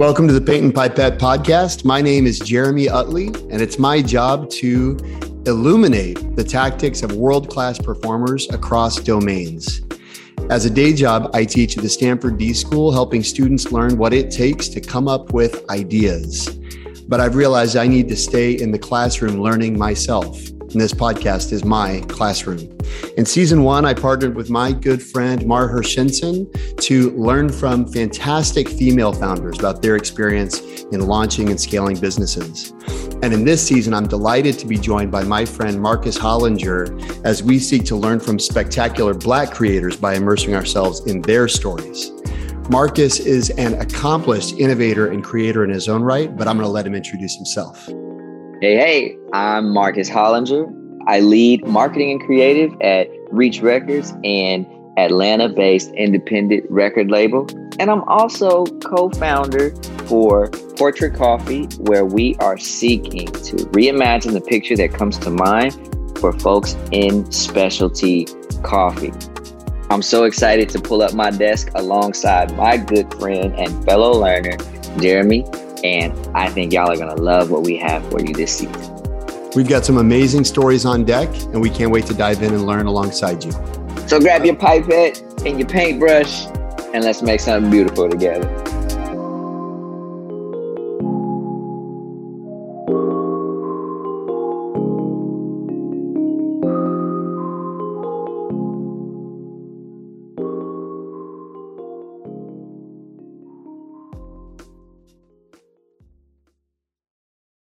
Welcome to the Paint and Pipette podcast. My name is Jeremy Utley, and it's my job to illuminate the tactics of world class performers across domains. As a day job, I teach at the Stanford D School, helping students learn what it takes to come up with ideas. But I've realized I need to stay in the classroom learning myself. And this podcast is my classroom. In season one, I partnered with my good friend Mar Hershenson to learn from fantastic female founders about their experience in launching and scaling businesses. And in this season, I'm delighted to be joined by my friend Marcus Hollinger as we seek to learn from spectacular Black creators by immersing ourselves in their stories. Marcus is an accomplished innovator and creator in his own right, but I'm going to let him introduce himself. Hey, hey, I'm Marcus Hollinger. I lead marketing and creative at Reach Records and Atlanta based independent record label. And I'm also co founder for Portrait Coffee, where we are seeking to reimagine the picture that comes to mind for folks in specialty coffee. I'm so excited to pull up my desk alongside my good friend and fellow learner, Jeremy and I think y'all are going to love what we have for you this season. We've got some amazing stories on deck, and we can't wait to dive in and learn alongside you. So grab your pipette and your paintbrush, and let's make something beautiful together.